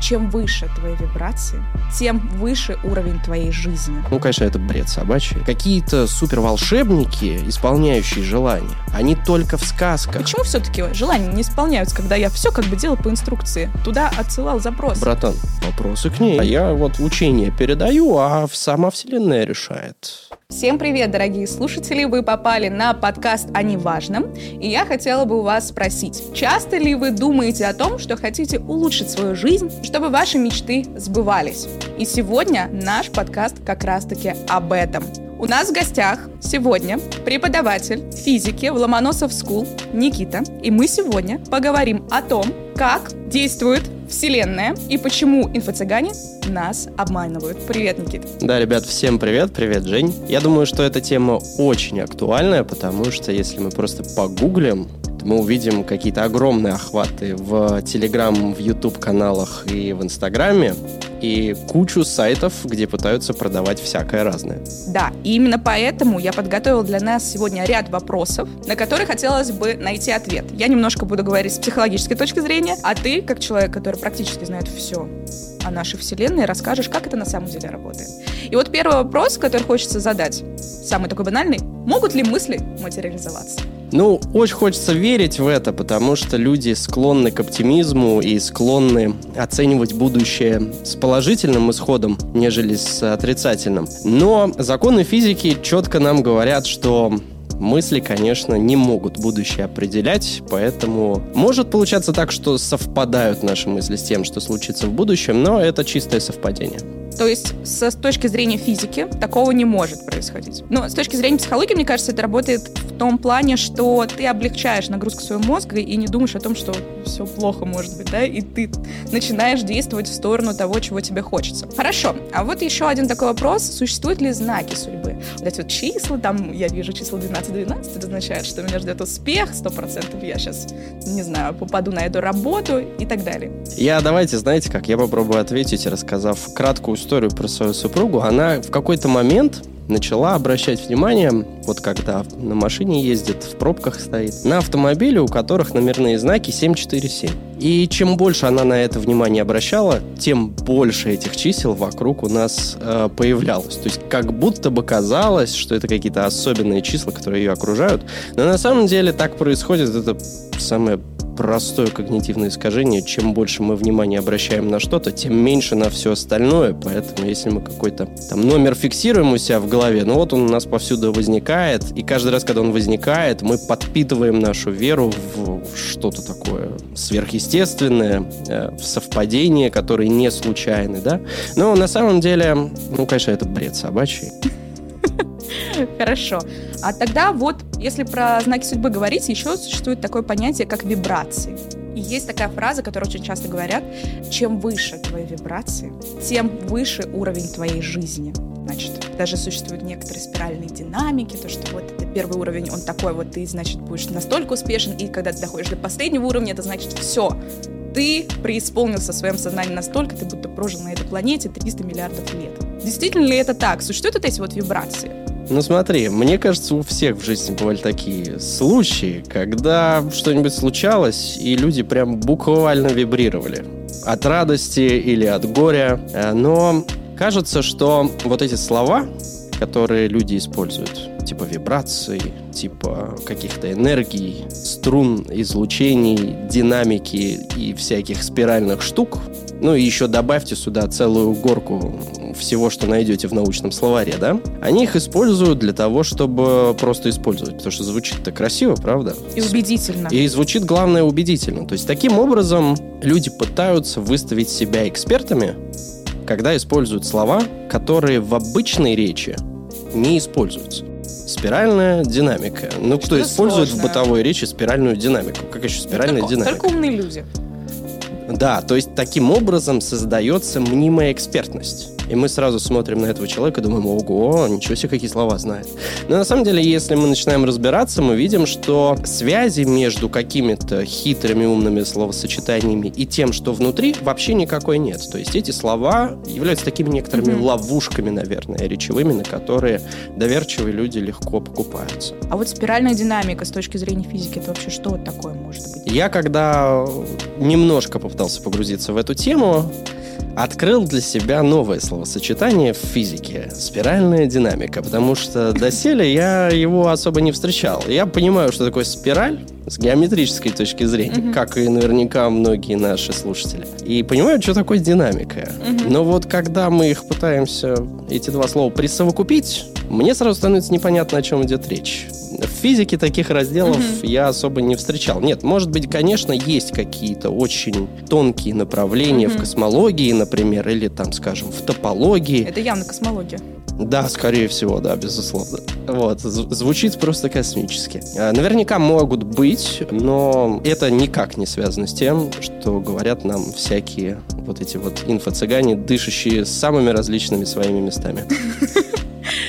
чем выше твои вибрации, тем выше уровень твоей жизни. Ну, конечно, это бред собачий. Какие-то суперволшебники, исполняющие желания, они только в сказках. Почему все-таки желания не исполняются, когда я все как бы делал по инструкции? Туда отсылал запрос. Братан, вопросы к ней. А я вот учение передаю, а сама Вселенная решает. Всем привет, дорогие слушатели! Вы попали на подкаст о неважном, и я хотела бы у вас спросить, часто ли вы думаете о том, что хотите улучшить свою жизнь, чтобы ваши мечты сбывались? И сегодня наш подкаст как раз-таки об этом. У нас в гостях сегодня преподаватель физики в Ломоносов School Никита, и мы сегодня поговорим о том, как действует Вселенная и почему инфо-цыгане нас обманывают. Привет, Никит. Да, ребят, всем привет, привет, Жень. Я думаю, что эта тема очень актуальная, потому что если мы просто погуглим, мы увидим какие-то огромные охваты в Телеграм, в YouTube каналах и в Инстаграме и кучу сайтов, где пытаются продавать всякое разное. Да, и именно поэтому я подготовила для нас сегодня ряд вопросов, на которые хотелось бы найти ответ. Я немножко буду говорить с психологической точки зрения, а ты, как человек, который практически знает все о нашей Вселенной, расскажешь, как это на самом деле работает. И вот первый вопрос, который хочется задать, самый такой банальный, могут ли мысли материализоваться? Ну, очень хочется верить в это, потому что люди склонны к оптимизму и склонны оценивать будущее с положительным исходом, нежели с отрицательным. Но законы физики четко нам говорят, что мысли, конечно, не могут будущее определять, поэтому может получаться так, что совпадают наши мысли с тем, что случится в будущем, но это чистое совпадение. То есть со, с точки зрения физики такого не может происходить. Но с точки зрения психологии, мне кажется, это работает в том плане, что ты облегчаешь нагрузку своего мозга и не думаешь о том, что все плохо может быть, да, и ты начинаешь действовать в сторону того, чего тебе хочется. Хорошо, а вот еще один такой вопрос. Существуют ли знаки судьбы? Вот эти вот числа, там я вижу число 12-12, это означает, что меня ждет успех, 100% я сейчас, не знаю, попаду на эту работу и так далее. Я, давайте, знаете как, я попробую ответить, рассказав краткую историю про свою супругу. Она в какой-то момент начала обращать внимание, вот когда на машине ездит, в пробках стоит, на автомобили, у которых номерные знаки 747. И чем больше она на это внимание обращала, тем больше этих чисел вокруг у нас э, появлялось. То есть как будто бы казалось, что это какие-то особенные числа, которые ее окружают. Но на самом деле так происходит. Это самое простое когнитивное искажение. Чем больше мы внимания обращаем на что-то, тем меньше на все остальное. Поэтому если мы какой-то там номер фиксируем у себя в голове, ну вот он у нас повсюду возникает, и каждый раз, когда он возникает, мы подпитываем нашу веру в что-то такое сверхъестественное, э, в совпадение, которые не случайны, да. Но на самом деле, ну, конечно, это бред собачий. Хорошо. А тогда вот, если про знаки судьбы говорить, еще существует такое понятие, как вибрации. И есть такая фраза, которую очень часто говорят, чем выше твои вибрации, тем выше уровень твоей жизни. Значит, даже существуют некоторые спиральные динамики, то, что вот это первый уровень, он такой, вот ты, значит, будешь настолько успешен, и когда ты доходишь до последнего уровня, это значит все, ты преисполнился в своем сознании настолько, ты будто прожил на этой планете 300 миллиардов лет. Действительно ли это так? Существуют вот эти вот вибрации? Ну смотри, мне кажется, у всех в жизни бывали такие случаи, когда что-нибудь случалось, и люди прям буквально вибрировали. От радости или от горя. Э, но кажется, что вот эти слова, которые люди используют, типа вибраций, типа каких-то энергий, струн, излучений, динамики и всяких спиральных штук, ну и еще добавьте сюда целую горку всего, что найдете в научном словаре, да? Они их используют для того, чтобы просто использовать, потому что звучит-то красиво, правда? И убедительно. И звучит, главное, убедительно. То есть таким образом люди пытаются выставить себя экспертами, когда используют слова, которые в обычной речи не используются. Спиральная динамика. Ну, кто использует сложное. в бытовой речи спиральную динамику? Как еще спиральная только, динамика? Только умные люди. Да, то есть таким образом создается мнимая экспертность. И мы сразу смотрим на этого человека и думаем, ого, ничего себе, какие слова знает. Но на самом деле, если мы начинаем разбираться, мы видим, что связи между какими-то хитрыми умными словосочетаниями и тем, что внутри, вообще никакой нет. То есть эти слова являются такими некоторыми mm-hmm. ловушками, наверное, речевыми, на которые доверчивые люди легко покупаются. А вот спиральная динамика с точки зрения физики, это вообще что такое может быть? Я когда немножко попытался погрузиться в эту тему, открыл для себя новое словосочетание в физике – спиральная динамика, потому что доселе я его особо не встречал. Я понимаю, что такое спираль с геометрической точки зрения, mm-hmm. как и наверняка многие наши слушатели. И понимаю, что такое динамика. Mm-hmm. Но вот когда мы их пытаемся, эти два слова, присовокупить, мне сразу становится непонятно, о чем идет речь. В физике таких разделов mm-hmm. я особо не встречал. Нет, может быть, конечно, есть какие-то очень тонкие направления mm-hmm. в космологии, например, или там, скажем, в топологии. Это явно космология. Да, скорее всего, да, безусловно. Вот, звучит просто космически. А, наверняка могут быть, но это никак не связано с тем, что говорят нам всякие вот эти вот инфо-цыгане, дышащие самыми различными своими местами.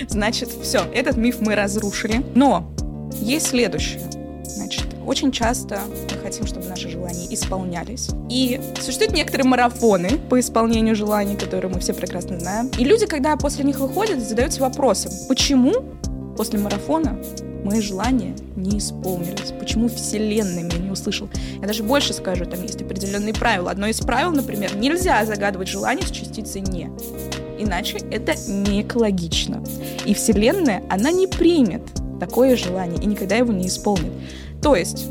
Значит, все, этот миф мы разрушили. Но есть следующее. Значит, очень часто мы хотим, чтобы наши желания исполнялись. И существуют некоторые марафоны по исполнению желаний, которые мы все прекрасно знаем. И люди, когда после них выходят, задаются вопросом, почему после марафона мои желания не исполнились. Почему Вселенная меня не услышал? Я даже больше скажу, там есть определенные правила. Одно из правил, например, нельзя загадывать желание с частицей «не». Иначе это не экологично. И Вселенная, она не примет такое желание и никогда его не исполнит. То есть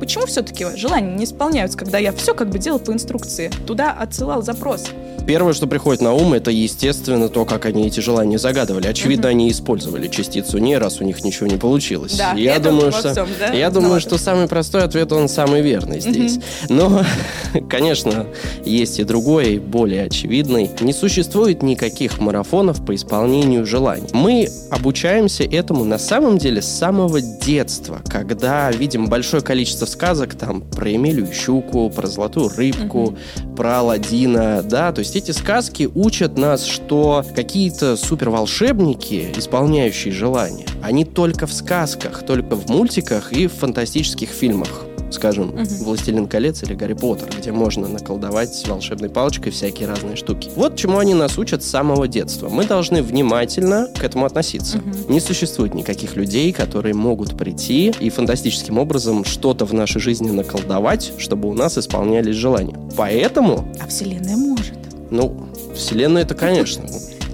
Почему все-таки желания не исполняются, когда я все как бы делал по инструкции? Туда отсылал запрос. Первое, что приходит на ум, это, естественно, то, как они эти желания загадывали. Очевидно, угу. они использовали частицу «не», раз у них ничего не получилось. Да, я думаю, что, всем, да? я думаю, что самый простой ответ, он самый верный здесь. Угу. Но, конечно, есть и другой, более очевидный. Не существует никаких марафонов по исполнению желаний. Мы обучаемся этому на самом деле с самого детства, когда видим большое количество сказок там про Эмилию Щуку, про Золотую Рыбку, угу. про Аладдина, да, то есть эти сказки учат нас, что какие-то суперволшебники, исполняющие желания, они только в сказках, только в мультиках и в фантастических фильмах скажем, угу. «Властелин колец» или «Гарри Поттер», где можно наколдовать волшебной палочкой всякие разные штуки. Вот чему они нас учат с самого детства. Мы должны внимательно к этому относиться. Угу. Не существует никаких людей, которые могут прийти и фантастическим образом что-то в нашей жизни наколдовать, чтобы у нас исполнялись желания. Поэтому... А Вселенная может. Ну, Вселенная это, конечно.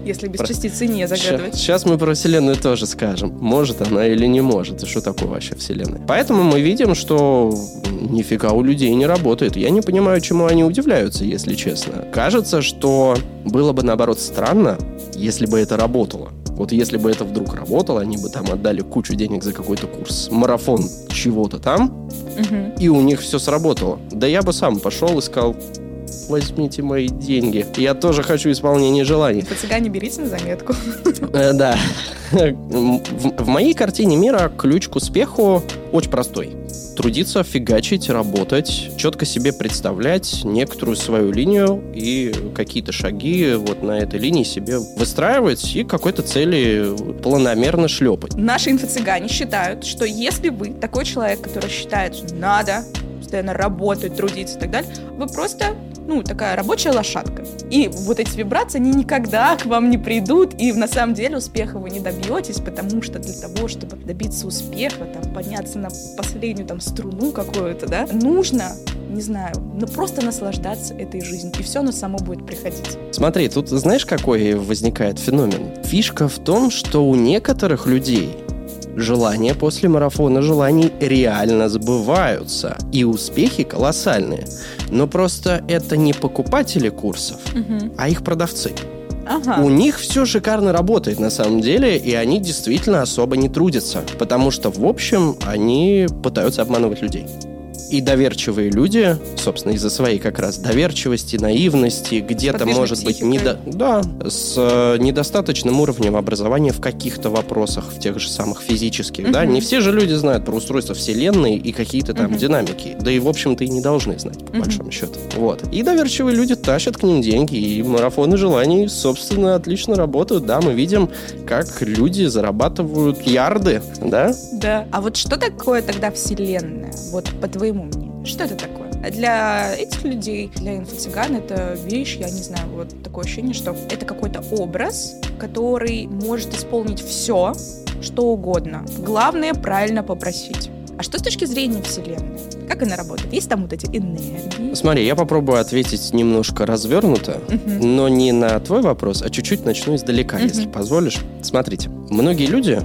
Если без про... частицы не загадывать. Сейчас мы про Вселенную тоже скажем. Может она или не может. И что такое вообще Вселенная. Поэтому мы видим, что нифига у людей не работает. Я не понимаю, чему они удивляются, если честно. Кажется, что было бы, наоборот, странно, если бы это работало. Вот если бы это вдруг работало, они бы там отдали кучу денег за какой-то курс, марафон чего-то там, угу. и у них все сработало. Да я бы сам пошел и сказал, возьмите мои деньги. Я тоже хочу исполнения желаний. По цыгане берите на заметку. Э, да. В моей картине мира ключ к успеху очень простой трудиться, фигачить, работать, четко себе представлять некоторую свою линию и какие-то шаги вот на этой линии себе выстраивать и какой-то цели планомерно шлепать. Наши инфо-цыгане считают, что если вы такой человек, который считает, что надо постоянно работать, трудиться и так далее, вы просто ну, такая рабочая лошадка. И вот эти вибрации, они никогда к вам не придут, и на самом деле успеха вы не добьетесь, потому что для того, чтобы добиться успеха, там, подняться на последнюю там струну какую-то, да, нужно не знаю, ну просто наслаждаться этой жизнью, и все оно само будет приходить. Смотри, тут знаешь, какой возникает феномен? Фишка в том, что у некоторых людей желания после марафона желаний реально сбываются, и успехи колоссальные. Но просто это не покупатели курсов, угу. а их продавцы. Ага. У них все шикарно работает на самом деле, и они действительно особо не трудятся, потому что, в общем, они пытаются обманывать людей. И доверчивые люди, собственно, из-за своей как раз доверчивости, наивности, где-то, может быть, недо... да, с э, недостаточным уровнем образования в каких-то вопросах, в тех же самых физических, угу. да, не все же люди знают про устройство Вселенной и какие-то там угу. динамики, да и, в общем-то, и не должны знать, по угу. большому счету. Вот. И доверчивые люди тащат к ним деньги, и марафоны желаний, собственно, отлично работают, да, мы видим, как люди зарабатывают ярды, да? Да. А вот что такое тогда Вселенная? Вот по твоему мнению, что это такое? Для этих людей, для инфо-цыган, это вещь, я не знаю, вот такое ощущение, что это какой-то образ, который может исполнить все, что угодно. Главное правильно попросить. А что с точки зрения Вселенной? Как она работает? Есть там вот эти энергии? Смотри, я попробую ответить немножко развернуто, uh-huh. но не на твой вопрос, а чуть-чуть начну издалека, uh-huh. если позволишь. Смотрите, многие люди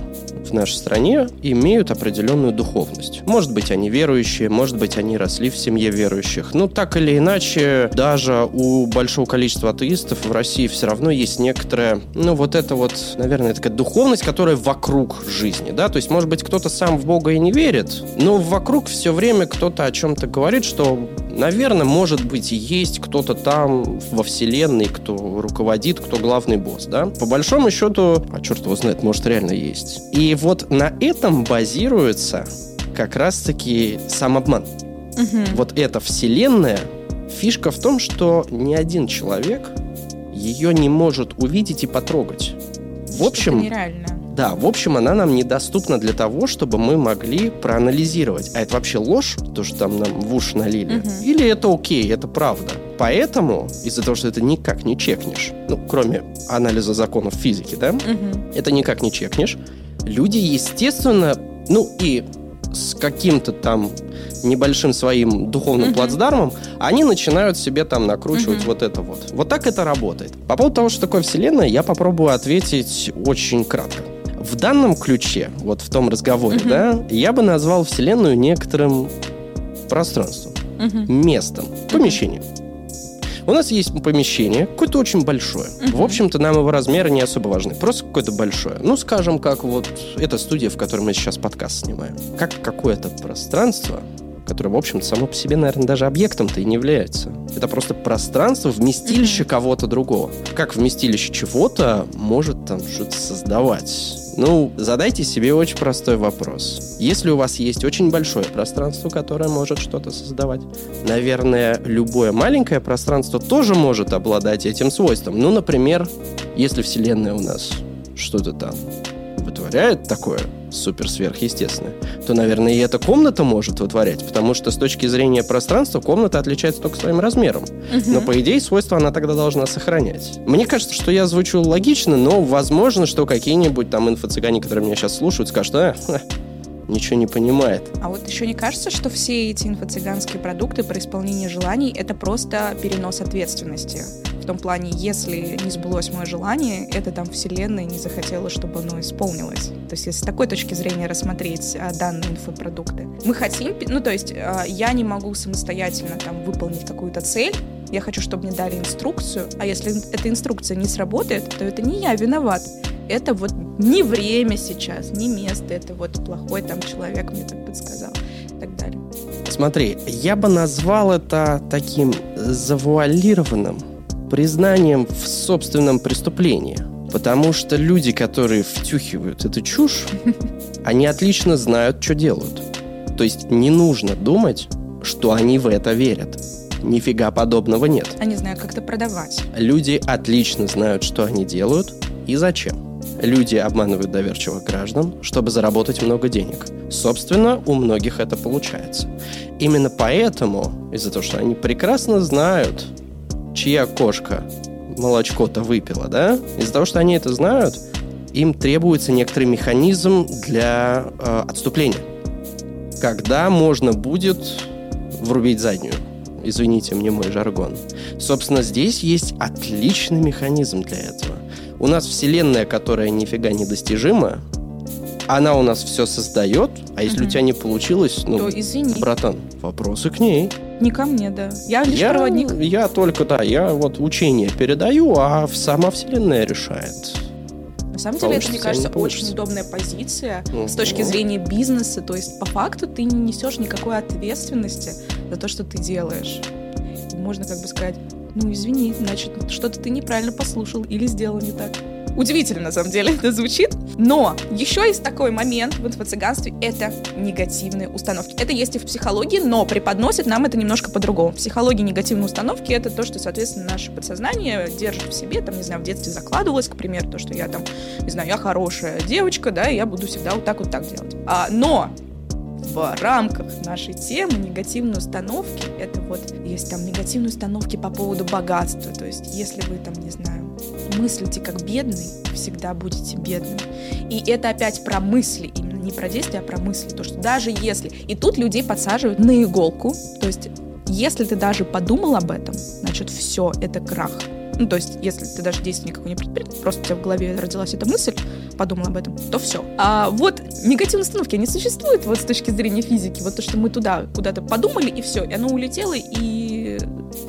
в нашей стране имеют определенную духовность. Может быть, они верующие, может быть, они росли в семье верующих. Но так или иначе, даже у большого количества атеистов в России все равно есть некоторая, ну, вот это вот, наверное, такая духовность, которая вокруг жизни, да, то есть, может быть, кто-то сам в Бога и не верит, но вокруг все время кто-то о чем-то говорит, что Наверное, может быть, и есть кто-то там во вселенной, кто руководит, кто главный босс, да? По большому счету, а черт его знает, может, реально есть. И вот на этом базируется как раз-таки сам обман. Угу. Вот эта вселенная, фишка в том, что ни один человек ее не может увидеть и потрогать. В общем, нереально. Да, в общем, она нам недоступна для того, чтобы мы могли проанализировать, а это вообще ложь, то, что там нам в уши налили, угу. или это окей, это правда. Поэтому, из-за того, что это никак не чекнешь, ну, кроме анализа законов физики, да, угу. это никак не чекнешь, люди, естественно, ну и с каким-то там небольшим своим духовным uh-huh. плацдармом, они начинают себе там накручивать uh-huh. вот это вот. Вот так это работает. По поводу того, что такое Вселенная, я попробую ответить очень кратко. В данном ключе, вот в том разговоре, uh-huh. да, я бы назвал Вселенную некоторым пространством, uh-huh. местом, помещением. У нас есть помещение, какое-то очень большое. Uh-huh. В общем-то, нам его размеры не особо важны. Просто какое-то большое. Ну, скажем, как вот эта студия, в которой мы сейчас подкаст снимаем. Как какое-то пространство, которое, в общем-то, само по себе, наверное, даже объектом-то и не является. Это просто пространство, вместилище mm-hmm. кого-то другого. Как вместилище чего-то может там что-то создавать? Ну, задайте себе очень простой вопрос. Если у вас есть очень большое пространство, которое может что-то создавать, наверное, любое маленькое пространство тоже может обладать этим свойством. Ну, например, если Вселенная у нас что-то там вытворяет такое супер сверхъестественное, то, наверное, и эта комната может вытворять, потому что с точки зрения пространства комната отличается только своим размером. Угу. Но, по идее, свойства она тогда должна сохранять. Мне кажется, что я звучу логично, но возможно, что какие-нибудь там инфо-цыгане, которые меня сейчас слушают, скажут, а, ничего не понимает. А вот еще не кажется, что все эти инфо-цыганские продукты про исполнение желаний — это просто перенос ответственности? В том плане, если не сбылось мое желание, это там вселенная не захотела, чтобы оно исполнилось. То есть, если с такой точки зрения рассмотреть а, данные инфопродукты. Мы хотим, ну, то есть, а, я не могу самостоятельно там выполнить какую-то цель, я хочу, чтобы мне дали инструкцию, а если эта инструкция не сработает, то это не я виноват. Это вот не время сейчас, не место, это вот плохой там человек мне так подсказал и так далее. Смотри, я бы назвал это таким завуалированным признанием в собственном преступлении. Потому что люди, которые втюхивают эту чушь, они отлично знают, что делают. То есть не нужно думать, что они в это верят. Нифига подобного нет. Они знают, как это продавать. Люди отлично знают, что они делают и зачем. Люди обманывают доверчивых граждан, чтобы заработать много денег. Собственно, у многих это получается. Именно поэтому, из-за того, что они прекрасно знают, чья кошка молочко-то выпила, да? Из-за того, что они это знают, им требуется некоторый механизм для э, отступления. Когда можно будет врубить заднюю. Извините мне мой жаргон. Собственно, здесь есть отличный механизм для этого. У нас вселенная, которая нифига недостижима, она у нас все создает, а если угу. у тебя не получилось, ну, то извини. братан, вопросы к ней. Не ко мне, да. Я лишь я, проводник. Я только, да, я вот учение передаю, а сама Вселенная решает. На самом деле, это, мне кажется, очень удобная позиция угу. с точки зрения бизнеса. То есть, по факту, ты не несешь никакой ответственности за то, что ты делаешь. Можно как бы сказать, ну, извини, значит, что-то ты неправильно послушал или сделал не так. Удивительно, на самом деле, это звучит. Но еще есть такой момент в инфо-цыганстве — это негативные установки. Это есть и в психологии, но преподносит нам это немножко по-другому. В психологии негативные установки — это то, что, соответственно, наше подсознание держит в себе, там, не знаю, в детстве закладывалось, к примеру, то, что я там, не знаю, я хорошая девочка, да, и я буду всегда вот так вот так делать. А, но в рамках нашей темы негативные установки, это вот есть там негативные установки по поводу богатства. То есть, если вы там, не знаю, мыслите как бедный, всегда будете бедным. И это опять про мысли, именно не про действия, а про мысли. То, что даже если... И тут людей подсаживают на иголку, то есть если ты даже подумал об этом, значит, все, это крах. Ну, то есть, если ты даже действий никакого не предпринял, просто у тебя в голове родилась эта мысль, подумал об этом, то все. А вот негативные установки, они существуют вот с точки зрения физики. Вот то, что мы туда куда-то подумали, и все, и оно улетело, и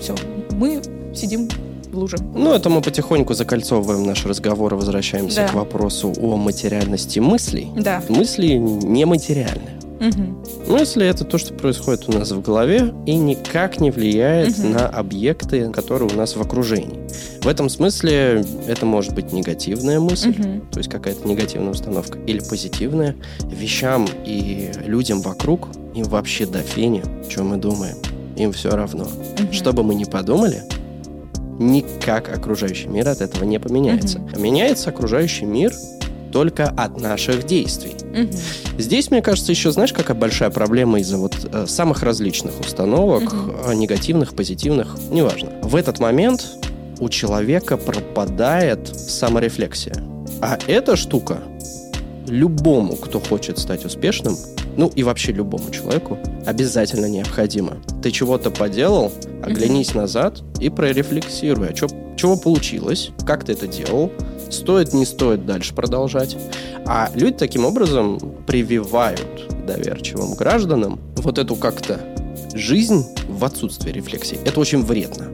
все, мы сидим луже. Ну, это мы потихоньку закольцовываем наш разговор и возвращаемся да. к вопросу о материальности мыслей. Да. Мысли нематериальны. Угу. Мысли это то, что происходит у нас в голове и никак не влияет угу. на объекты, которые у нас в окружении. В этом смысле это может быть негативная мысль, угу. то есть какая-то негативная установка, или позитивная. Вещам и людям вокруг им вообще до фени, что мы думаем. Им все равно. Угу. Что бы мы ни подумали, никак окружающий мир от этого не поменяется. Угу. Меняется окружающий мир только от наших действий. Угу. Здесь, мне кажется, еще знаешь, какая большая проблема из-за вот э, самых различных установок, угу. негативных, позитивных, неважно. В этот момент у человека пропадает саморефлексия. А эта штука любому, кто хочет стать успешным, ну и вообще любому человеку, обязательно необходимо. Ты чего-то поделал, оглянись mm-hmm. назад и прорефлексируй, а чё, чего получилось, как ты это делал, стоит, не стоит дальше продолжать. А люди таким образом прививают доверчивым гражданам вот эту как-то жизнь в отсутствии рефлексии. Это очень вредно.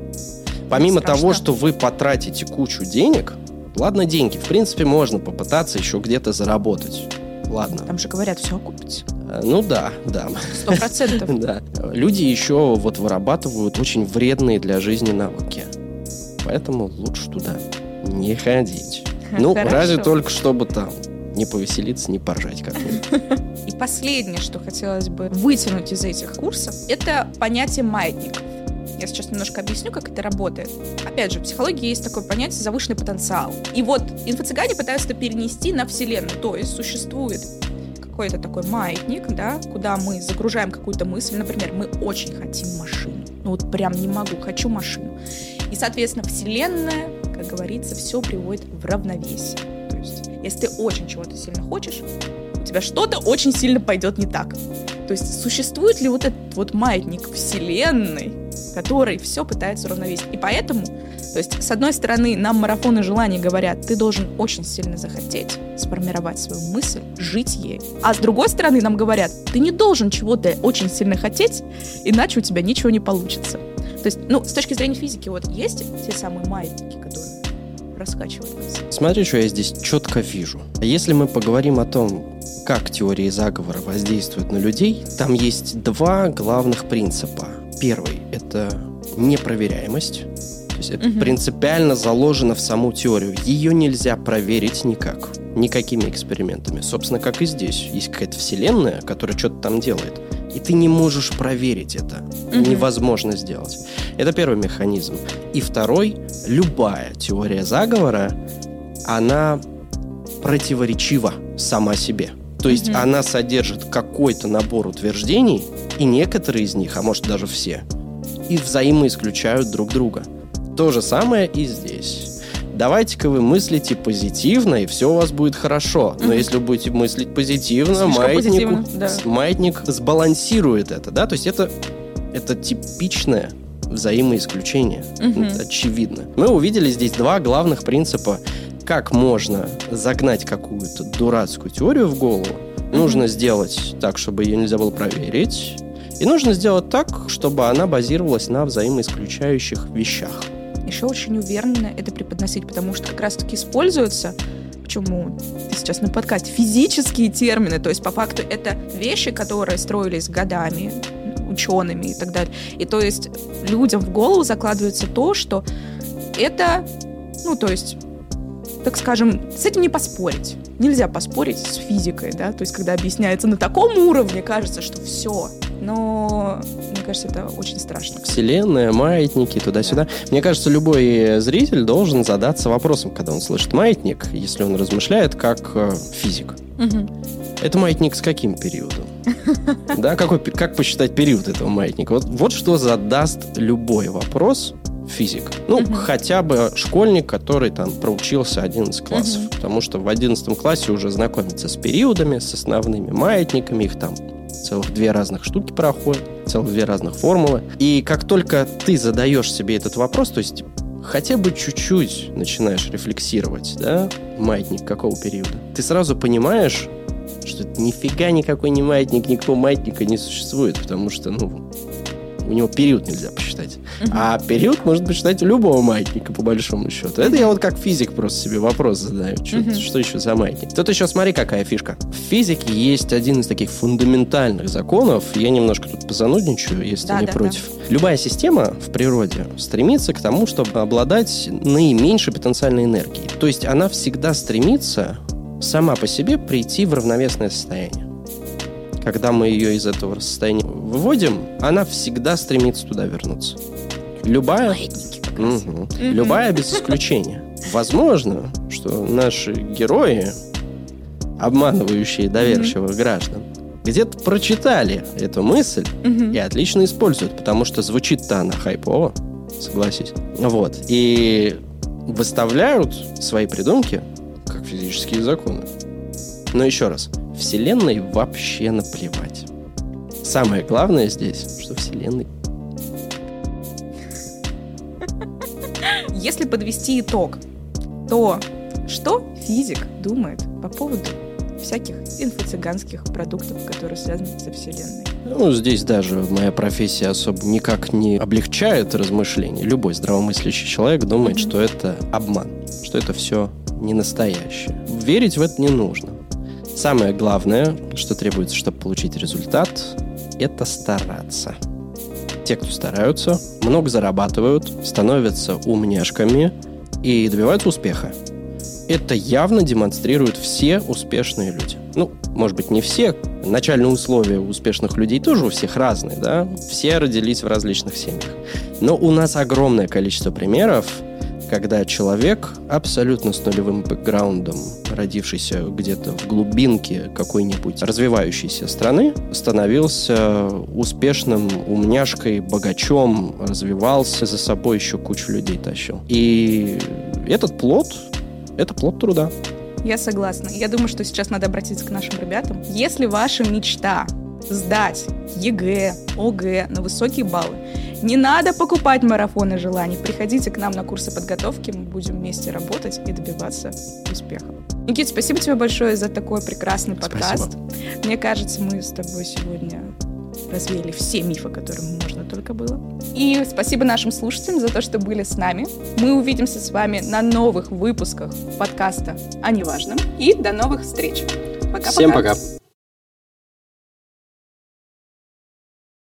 Помимо Страшно. того, что вы потратите кучу денег, ладно, деньги, в принципе, можно попытаться еще где-то заработать. Ладно. Там же говорят, все окупится. Э, ну да, да. Сто процентов. Да. Люди еще вот вырабатывают очень вредные для жизни навыки. Поэтому лучше туда не ходить. Ну, Хорошо. разве только чтобы там не повеселиться, не поржать как-нибудь. И последнее, что хотелось бы вытянуть из этих курсов, это понятие маятников. Я сейчас немножко объясню, как это работает. Опять же, в психологии есть такое понятие завышенный потенциал. И вот инфо-цыгане пытаются это перенести на Вселенную. То есть существует какой-то такой маятник, да, куда мы загружаем какую-то мысль. Например, мы очень хотим машину. Ну вот прям не могу, хочу машину. И, соответственно, Вселенная, как говорится, все приводит в равновесие. То есть, если ты очень чего-то сильно хочешь, у тебя что-то очень сильно пойдет не так. То есть, существует ли вот этот вот маятник Вселенной, который все пытается уравновесить? И поэтому то есть, с одной стороны, нам марафоны желаний говорят, ты должен очень сильно захотеть сформировать свою мысль, жить ей. А с другой стороны, нам говорят, ты не должен чего-то очень сильно хотеть, иначе у тебя ничего не получится. То есть, ну, с точки зрения физики, вот есть те самые маятники, которые раскачивают нас? Смотри, что я здесь четко вижу. Если мы поговорим о том, как теории заговора воздействуют на людей, там есть два главных принципа. Первый – это непроверяемость есть это угу. принципиально заложено в саму теорию. Ее нельзя проверить никак, никакими экспериментами. Собственно, как и здесь. Есть какая-то вселенная, которая что-то там делает. И ты не можешь проверить это. Угу. Невозможно сделать. Это первый механизм. И второй, любая теория заговора, она противоречива сама себе. То есть угу. она содержит какой-то набор утверждений, и некоторые из них, а может даже все, и взаимоисключают друг друга. То же самое и здесь. Давайте-ка вы мыслите позитивно, и все у вас будет хорошо. Но mm-hmm. если вы будете мыслить позитивно, маятник, да. маятник сбалансирует это, да? То есть это, это типичное взаимоисключение. Mm-hmm. Это очевидно. Мы увидели здесь два главных принципа, как можно загнать какую-то дурацкую теорию в голову. Mm-hmm. Нужно сделать так, чтобы ее нельзя было проверить. И нужно сделать так, чтобы она базировалась на взаимоисключающих вещах еще очень уверенно это преподносить, потому что как раз-таки используется почему сейчас на подкасте, физические термины, то есть по факту это вещи, которые строились годами, учеными и так далее. И то есть людям в голову закладывается то, что это, ну, то есть так скажем, с этим не поспорить. Нельзя поспорить с физикой, да, то есть когда объясняется на таком уровне, кажется, что все. Но мне кажется, это очень страшно. Вселенная, маятники, туда-сюда. Да. Мне кажется, любой зритель должен задаться вопросом, когда он слышит маятник, если он размышляет как э, физик. Угу. Это маятник с каким периодом? Да, какой, как посчитать период этого маятника? Вот, вот что задаст любой вопрос физик. Ну, угу. хотя бы школьник, который там проучился 11 классов. Угу. Потому что в 11 классе уже знакомится с периодами, с основными маятниками. Их там целых две разных штуки проходят, целых две разных формулы. И как только ты задаешь себе этот вопрос, то есть хотя бы чуть-чуть начинаешь рефлексировать, да, маятник какого периода, ты сразу понимаешь, что нифига никакой не маятник, никакого маятника не существует, потому что, ну, у него период нельзя посчитать. Uh-huh. А период может посчитать у любого маятника, по большому счету. Это я вот как физик просто себе вопрос задаю. Что, uh-huh. что еще за маятник? Тут еще смотри, какая фишка. В физике есть один из таких фундаментальных законов. Я немножко тут позанудничаю, если да, не да, против. Да. Любая система в природе стремится к тому, чтобы обладать наименьшей потенциальной энергией. То есть она всегда стремится сама по себе прийти в равновесное состояние когда мы ее из этого состояния выводим, она всегда стремится туда вернуться. Любая, угу. Любая без исключения. Возможно, что наши герои, обманывающие доверчивых граждан, где-то прочитали эту мысль и отлично используют, потому что звучит-то она хайпово, согласись. Вот. И выставляют свои придумки как физические законы. Но еще раз, Вселенной вообще наплевать. Самое главное здесь, что Вселенной... Если подвести итог, то что физик думает по поводу всяких инфо-цыганских продуктов, которые связаны со Вселенной? Ну, здесь даже моя профессия особо никак не облегчает размышления. Любой здравомыслящий человек думает, mm-hmm. что это обман, что это все не настоящее. Верить в это не нужно. Самое главное, что требуется, чтобы получить результат, это стараться. Те, кто стараются, много зарабатывают, становятся умняшками и добиваются успеха. Это явно демонстрируют все успешные люди. Ну, может быть, не все. Начальные условия успешных людей тоже у всех разные, да? Все родились в различных семьях. Но у нас огромное количество примеров, когда человек абсолютно с нулевым бэкграундом, родившийся где-то в глубинке какой-нибудь развивающейся страны, становился успешным умняшкой, богачом, развивался, за собой еще кучу людей тащил. И этот плод, это плод труда. Я согласна. Я думаю, что сейчас надо обратиться к нашим ребятам. Если ваша мечта сдать ЕГЭ, ОГЭ на высокие баллы, не надо покупать марафоны желаний. Приходите к нам на курсы подготовки, мы будем вместе работать и добиваться успеха. Никит, спасибо тебе большое за такой прекрасный подкаст. Спасибо. Мне кажется, мы с тобой сегодня развеяли все мифы, которые можно только было. И спасибо нашим слушателям за то, что были с нами. Мы увидимся с вами на новых выпусках подкаста «О неважном». И до новых встреч. Пока-пока. Всем пока.